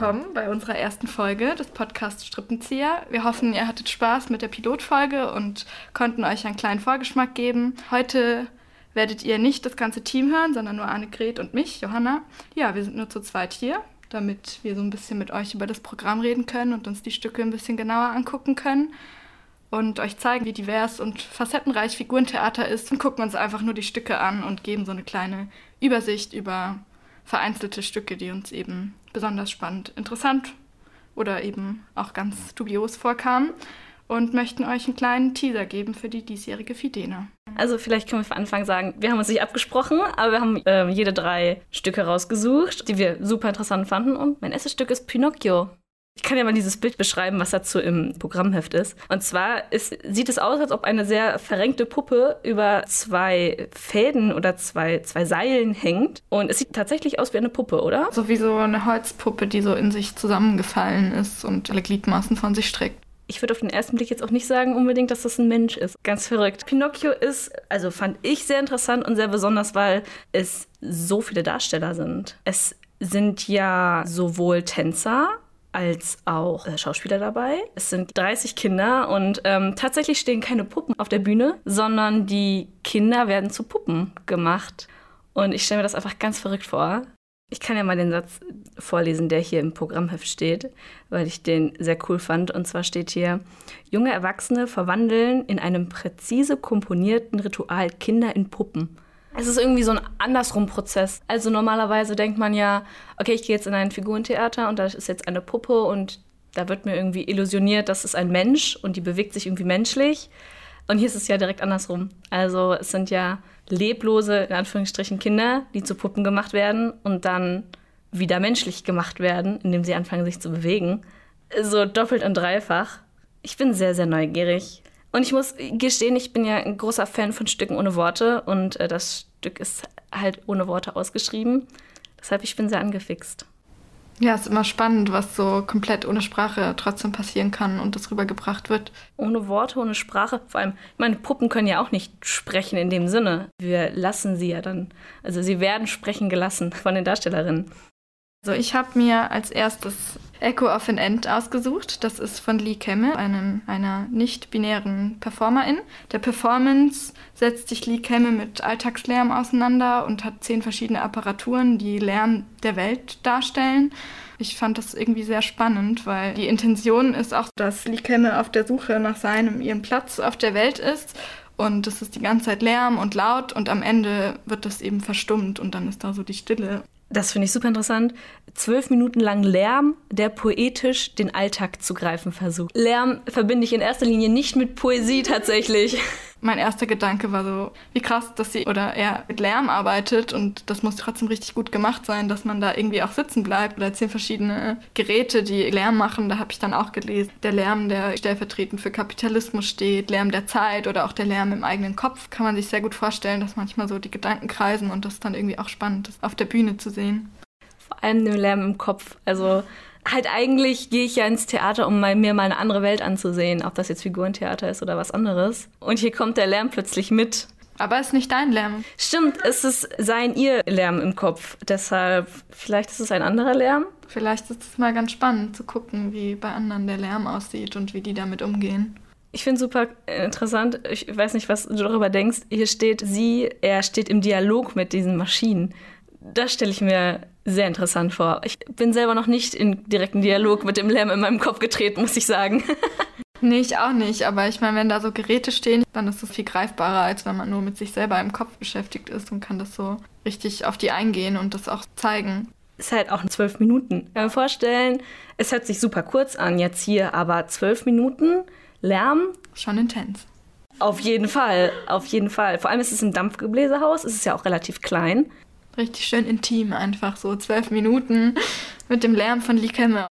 willkommen bei unserer ersten Folge des Podcasts Strippenzieher. Wir hoffen, ihr hattet Spaß mit der Pilotfolge und konnten euch einen kleinen Vorgeschmack geben. Heute werdet ihr nicht das ganze Team hören, sondern nur Annegret und mich, Johanna. Ja, wir sind nur zu zweit hier, damit wir so ein bisschen mit euch über das Programm reden können und uns die Stücke ein bisschen genauer angucken können und euch zeigen, wie divers und facettenreich Figurentheater ist und gucken uns einfach nur die Stücke an und geben so eine kleine Übersicht über vereinzelte Stücke, die uns eben besonders spannend, interessant oder eben auch ganz dubios vorkamen und möchten euch einen kleinen Teaser geben für die diesjährige Fidena. Also vielleicht können wir von Anfang sagen, wir haben uns nicht abgesprochen, aber wir haben äh, jede drei Stücke rausgesucht, die wir super interessant fanden und mein erstes Stück ist Pinocchio. Ich kann ja mal dieses Bild beschreiben, was dazu im Programmheft ist. Und zwar ist, sieht es aus, als ob eine sehr verrenkte Puppe über zwei Fäden oder zwei, zwei Seilen hängt. Und es sieht tatsächlich aus wie eine Puppe, oder? So wie so eine Holzpuppe, die so in sich zusammengefallen ist und alle Gliedmaßen von sich streckt. Ich würde auf den ersten Blick jetzt auch nicht sagen unbedingt, dass das ein Mensch ist. Ganz verrückt. Pinocchio ist, also fand ich sehr interessant und sehr besonders, weil es so viele Darsteller sind. Es sind ja sowohl Tänzer als auch äh, Schauspieler dabei. Es sind 30 Kinder und ähm, tatsächlich stehen keine Puppen auf der Bühne, sondern die Kinder werden zu Puppen gemacht. Und ich stelle mir das einfach ganz verrückt vor. Ich kann ja mal den Satz vorlesen, der hier im Programmheft steht, weil ich den sehr cool fand. Und zwar steht hier, junge Erwachsene verwandeln in einem präzise komponierten Ritual Kinder in Puppen. Es ist irgendwie so ein andersrum Prozess. Also normalerweise denkt man ja, okay, ich gehe jetzt in ein Figurentheater und da ist jetzt eine Puppe und da wird mir irgendwie illusioniert, das ist ein Mensch und die bewegt sich irgendwie menschlich. Und hier ist es ja direkt andersrum. Also es sind ja leblose, in Anführungsstrichen, Kinder, die zu Puppen gemacht werden und dann wieder menschlich gemacht werden, indem sie anfangen, sich zu bewegen. So doppelt und dreifach. Ich bin sehr, sehr neugierig. Und ich muss gestehen, ich bin ja ein großer Fan von Stücken ohne Worte und äh, das Stück ist halt ohne Worte ausgeschrieben. Deshalb ich bin sehr angefixt. Ja, es ist immer spannend, was so komplett ohne Sprache trotzdem passieren kann und das rübergebracht wird. Ohne Worte, ohne Sprache. Vor allem, meine Puppen können ja auch nicht sprechen in dem Sinne. Wir lassen sie ja dann, also sie werden sprechen gelassen von den Darstellerinnen. Also ich habe mir als erstes Echo of an End ausgesucht. Das ist von Lee Kemme, einem, einer nicht-binären Performerin. Der Performance setzt sich Lee Kemme mit Alltagslärm auseinander und hat zehn verschiedene Apparaturen, die Lärm der Welt darstellen. Ich fand das irgendwie sehr spannend, weil die Intention ist auch, dass Lee Kemme auf der Suche nach seinem, ihrem Platz auf der Welt ist und es ist die ganze Zeit Lärm und laut und am Ende wird das eben verstummt und dann ist da so die Stille das finde ich super interessant, zwölf Minuten lang Lärm, der poetisch den Alltag zu greifen versucht. Lärm verbinde ich in erster Linie nicht mit Poesie tatsächlich. Mein erster Gedanke war so, wie krass, dass sie oder er mit Lärm arbeitet und das muss trotzdem richtig gut gemacht sein, dass man da irgendwie auch sitzen bleibt oder zehn verschiedene Geräte, die Lärm machen. Da habe ich dann auch gelesen, der Lärm, der stellvertretend für Kapitalismus steht, Lärm der Zeit oder auch der Lärm im eigenen Kopf, kann man sich sehr gut vorstellen, dass manchmal so die Gedanken kreisen und das dann irgendwie auch spannend ist, auf der Bühne zu sehen. Vor allem den Lärm im Kopf. Also halt eigentlich gehe ich ja ins Theater, um mal, mir mal eine andere Welt anzusehen, ob das jetzt Figurentheater ist oder was anderes. Und hier kommt der Lärm plötzlich mit. Aber es ist nicht dein Lärm. Stimmt, es ist sein ihr Lärm im Kopf. Deshalb, vielleicht ist es ein anderer Lärm. Vielleicht ist es mal ganz spannend zu gucken, wie bei anderen der Lärm aussieht und wie die damit umgehen. Ich finde super interessant. Ich weiß nicht, was du darüber denkst. Hier steht sie, er steht im Dialog mit diesen Maschinen. Das stelle ich mir sehr interessant vor. Ich bin selber noch nicht in direkten Dialog mit dem Lärm in meinem Kopf getreten, muss ich sagen. nee, ich auch nicht. Aber ich meine, wenn da so Geräte stehen, dann ist das viel greifbarer, als wenn man nur mit sich selber im Kopf beschäftigt ist und kann das so richtig auf die eingehen und das auch zeigen. Ist halt auch zwölf Minuten. Ich kann mir vorstellen, es hört sich super kurz an jetzt hier, aber zwölf Minuten Lärm. Schon intens. Auf jeden Fall, auf jeden Fall. Vor allem ist es ein Dampfgebläsehaus, es ist ja auch relativ klein richtig schön intim, einfach so zwölf Minuten mit dem Lärm von Lee Kemme.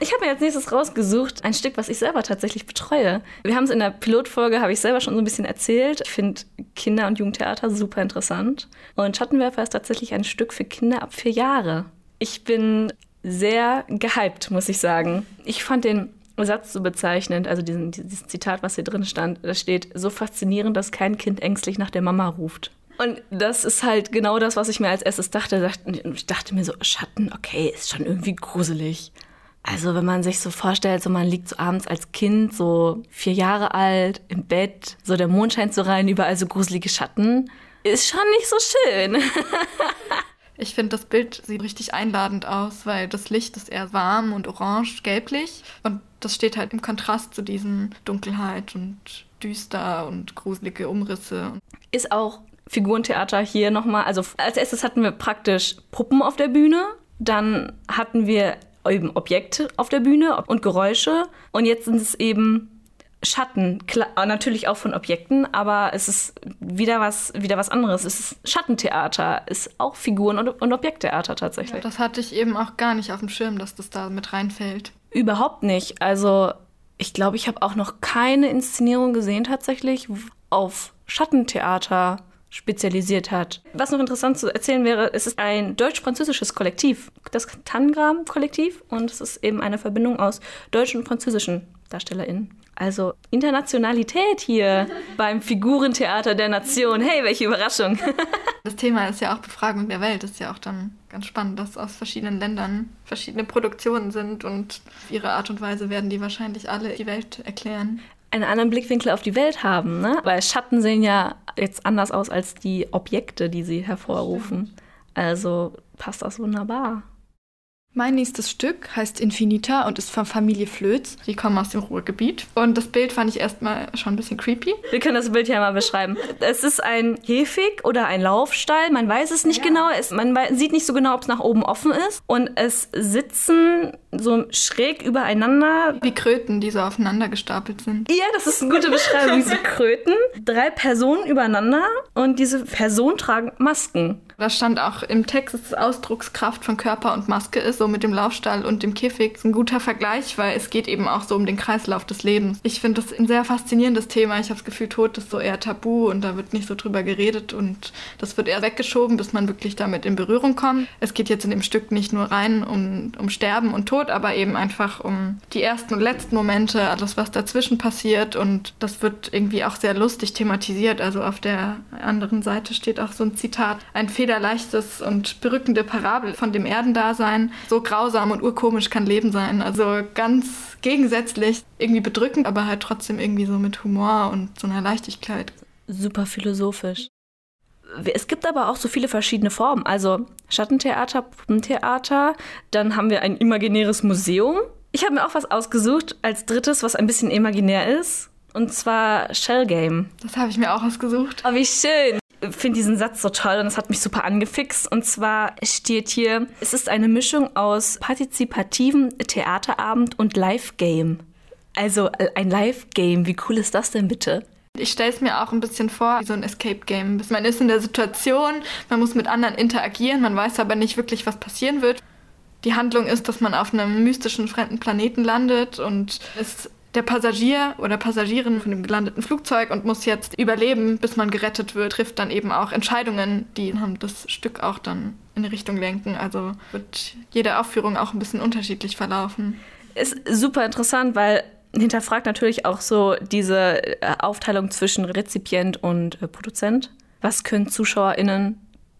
Ich habe mir als nächstes rausgesucht ein Stück, was ich selber tatsächlich betreue. Wir haben es in der Pilotfolge, habe ich selber schon so ein bisschen erzählt. Ich finde Kinder- und Jugendtheater super interessant. Und Schattenwerfer ist tatsächlich ein Stück für Kinder ab vier Jahre. Ich bin sehr gehypt, muss ich sagen. Ich fand den Satz so bezeichnend, also diesen, dieses Zitat, was hier drin stand, da steht, so faszinierend, dass kein Kind ängstlich nach der Mama ruft. Und das ist halt genau das, was ich mir als erstes dachte. Ich dachte mir so, Schatten, okay, ist schon irgendwie gruselig. Also wenn man sich so vorstellt, so man liegt so abends als Kind, so vier Jahre alt, im Bett, so der Mond scheint so rein, überall so gruselige Schatten, ist schon nicht so schön. ich finde, das Bild sieht richtig einladend aus, weil das Licht ist eher warm und orange, gelblich. Und das steht halt im Kontrast zu diesen Dunkelheit und düster und gruselige Umrisse. Ist auch Figurentheater hier nochmal. Also als erstes hatten wir praktisch Puppen auf der Bühne. Dann hatten wir eben Objekte auf der Bühne und Geräusche. Und jetzt sind es eben Schatten, klar, natürlich auch von Objekten, aber es ist wieder was, wieder was anderes. Es ist Schattentheater, ist auch Figuren- und, und Objekttheater tatsächlich. Ja, das hatte ich eben auch gar nicht auf dem Schirm, dass das da mit reinfällt. Überhaupt nicht. Also ich glaube, ich habe auch noch keine Inszenierung gesehen tatsächlich auf Schattentheater spezialisiert hat. Was noch interessant zu erzählen wäre, es ist ein deutsch-französisches Kollektiv, das Tangram-Kollektiv, und es ist eben eine Verbindung aus deutschen und französischen DarstellerInnen. Also Internationalität hier beim Figurentheater der Nation. Hey, welche Überraschung. das Thema ist ja auch Befragung der Welt. Das ist ja auch dann ganz spannend, dass aus verschiedenen Ländern verschiedene Produktionen sind und auf ihre Art und Weise werden die wahrscheinlich alle die Welt erklären einen anderen Blickwinkel auf die Welt haben, ne? Weil Schatten sehen ja jetzt anders aus als die Objekte, die sie hervorrufen. Also passt das wunderbar. Mein nächstes Stück heißt Infinita und ist von Familie Flöz. Die kommen aus dem Ruhrgebiet. Und das Bild fand ich erstmal schon ein bisschen creepy. Wir können das Bild ja mal beschreiben. Es ist ein Käfig oder ein Laufstall. Man weiß es nicht ja. genau. Es, man sieht nicht so genau, ob es nach oben offen ist. Und es sitzen so schräg übereinander. Wie Kröten, die so aufeinander gestapelt sind. Ja, das ist eine gute Beschreibung. Diese Kröten. Drei Personen übereinander und diese Personen tragen Masken. Da stand auch im Text, dass Ausdruckskraft von Körper und Maske ist, so mit dem Laufstall und dem Käfig. Ist ein guter Vergleich, weil es geht eben auch so um den Kreislauf des Lebens. Ich finde das ein sehr faszinierendes Thema. Ich habe das Gefühl, Tod ist so eher tabu und da wird nicht so drüber geredet und das wird eher weggeschoben, bis man wirklich damit in Berührung kommt. Es geht jetzt in dem Stück nicht nur rein um, um Sterben und Tod, aber eben einfach um die ersten und letzten Momente, alles, was dazwischen passiert und das wird irgendwie auch sehr lustig thematisiert. Also auf der anderen Seite steht auch so ein Zitat, ein Fehler federleichtes und berückende Parabel von dem Erdendasein. So grausam und urkomisch kann Leben sein. Also ganz gegensätzlich, irgendwie bedrückend, aber halt trotzdem irgendwie so mit Humor und so einer Leichtigkeit. Super philosophisch. Es gibt aber auch so viele verschiedene Formen. Also Schattentheater, Puppentheater, dann haben wir ein imaginäres Museum. Ich habe mir auch was ausgesucht als drittes, was ein bisschen imaginär ist. Und zwar Shell Game. Das habe ich mir auch ausgesucht. Oh, wie schön finde diesen Satz so toll und das hat mich super angefixt. Und zwar steht hier, es ist eine Mischung aus partizipativen Theaterabend und Live-Game. Also äh, ein Live-Game, wie cool ist das denn bitte? Ich stelle es mir auch ein bisschen vor, wie so ein Escape-Game. Man ist in der Situation, man muss mit anderen interagieren, man weiß aber nicht wirklich, was passieren wird. Die Handlung ist, dass man auf einem mystischen fremden Planeten landet und es der Passagier oder Passagierin von dem gelandeten Flugzeug und muss jetzt überleben, bis man gerettet wird, trifft dann eben auch Entscheidungen, die das Stück auch dann in eine Richtung lenken. Also wird jede Aufführung auch ein bisschen unterschiedlich verlaufen. Ist super interessant, weil hinterfragt natürlich auch so diese äh, Aufteilung zwischen Rezipient und äh, Produzent. Was können ZuschauerInnen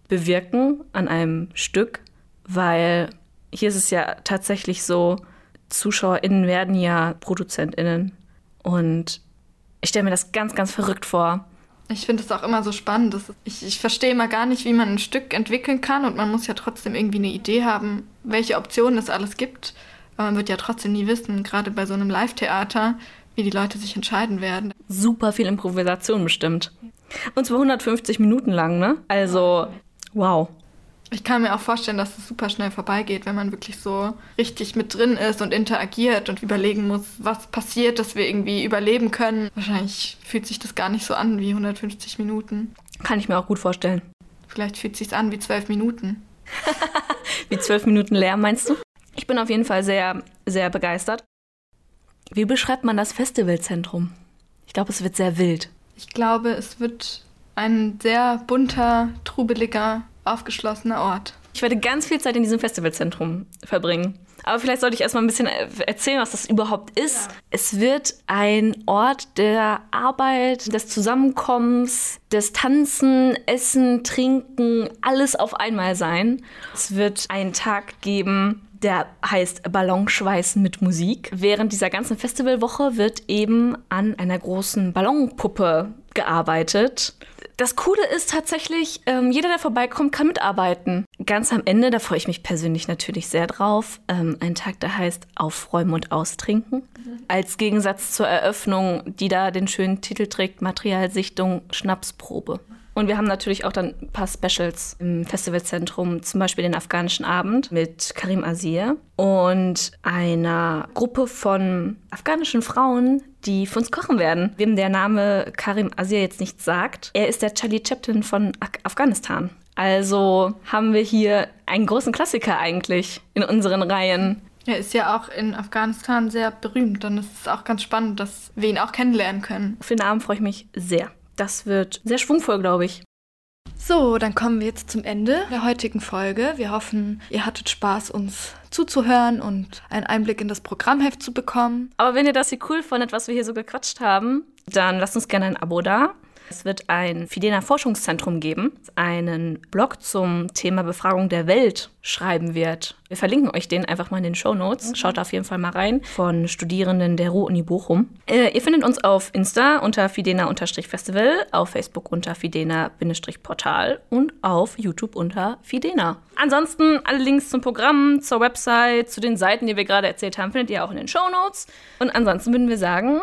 bewirken an einem Stück? Weil hier ist es ja tatsächlich so, ZuschauerInnen werden ja ProduzentInnen. Und ich stelle mir das ganz, ganz verrückt vor. Ich finde es auch immer so spannend. Dass ich, ich verstehe immer gar nicht, wie man ein Stück entwickeln kann und man muss ja trotzdem irgendwie eine Idee haben, welche Optionen es alles gibt. Aber man wird ja trotzdem nie wissen, gerade bei so einem Live-Theater, wie die Leute sich entscheiden werden. Super viel Improvisation bestimmt. Und zwar 150 Minuten lang, ne? Also, wow. Ich kann mir auch vorstellen, dass es super schnell vorbeigeht, wenn man wirklich so richtig mit drin ist und interagiert und überlegen muss, was passiert, dass wir irgendwie überleben können. Wahrscheinlich fühlt sich das gar nicht so an wie 150 Minuten. Kann ich mir auch gut vorstellen. Vielleicht fühlt es sich an wie zwölf Minuten. wie zwölf Minuten Lärm, meinst du? Ich bin auf jeden Fall sehr, sehr begeistert. Wie beschreibt man das Festivalzentrum? Ich glaube, es wird sehr wild. Ich glaube, es wird ein sehr bunter, trubeliger aufgeschlossener Ort. Ich werde ganz viel Zeit in diesem Festivalzentrum verbringen. Aber vielleicht sollte ich erstmal ein bisschen erzählen, was das überhaupt ist. Ja. Es wird ein Ort der Arbeit, des Zusammenkommens, des Tanzen, Essen, Trinken, alles auf einmal sein. Es wird einen Tag geben, der heißt Ballonschweißen mit Musik. Während dieser ganzen Festivalwoche wird eben an einer großen Ballonpuppe gearbeitet. Das Coole ist tatsächlich, ähm, jeder, der vorbeikommt, kann mitarbeiten. Ganz am Ende, da freue ich mich persönlich natürlich sehr drauf, ähm, ein Tag, der heißt Aufräumen und Austrinken. Mhm. Als Gegensatz zur Eröffnung, die da den schönen Titel trägt, Materialsichtung, Schnapsprobe. Und wir haben natürlich auch dann ein paar Specials im Festivalzentrum, zum Beispiel den afghanischen Abend mit Karim Azir und einer Gruppe von afghanischen Frauen, die für uns kochen werden. Wem der Name Karim Azir jetzt nicht sagt, er ist der Charlie Chaplin von Afghanistan. Also haben wir hier einen großen Klassiker eigentlich in unseren Reihen. Er ist ja auch in Afghanistan sehr berühmt. Dann ist es auch ganz spannend, dass wir ihn auch kennenlernen können. Auf den Abend freue ich mich sehr. Das wird sehr schwungvoll, glaube ich. So, dann kommen wir jetzt zum Ende der heutigen Folge. Wir hoffen, ihr hattet Spaß, uns zuzuhören und einen Einblick in das Programmheft zu bekommen. Aber wenn ihr das hier cool fandet, was wir hier so gequatscht haben, dann lasst uns gerne ein Abo da. Es wird ein Fidena Forschungszentrum geben, einen Blog zum Thema Befragung der Welt schreiben wird. Wir verlinken euch den einfach mal in den Show Notes. Mhm. Schaut da auf jeden Fall mal rein von Studierenden der Ruhr-Uni Bochum. Äh, ihr findet uns auf Insta unter Fidena-Festival, auf Facebook unter Fidena-Portal und auf YouTube unter Fidena. Ansonsten alle Links zum Programm, zur Website, zu den Seiten, die wir gerade erzählt haben, findet ihr auch in den Show Notes. Und ansonsten würden wir sagen,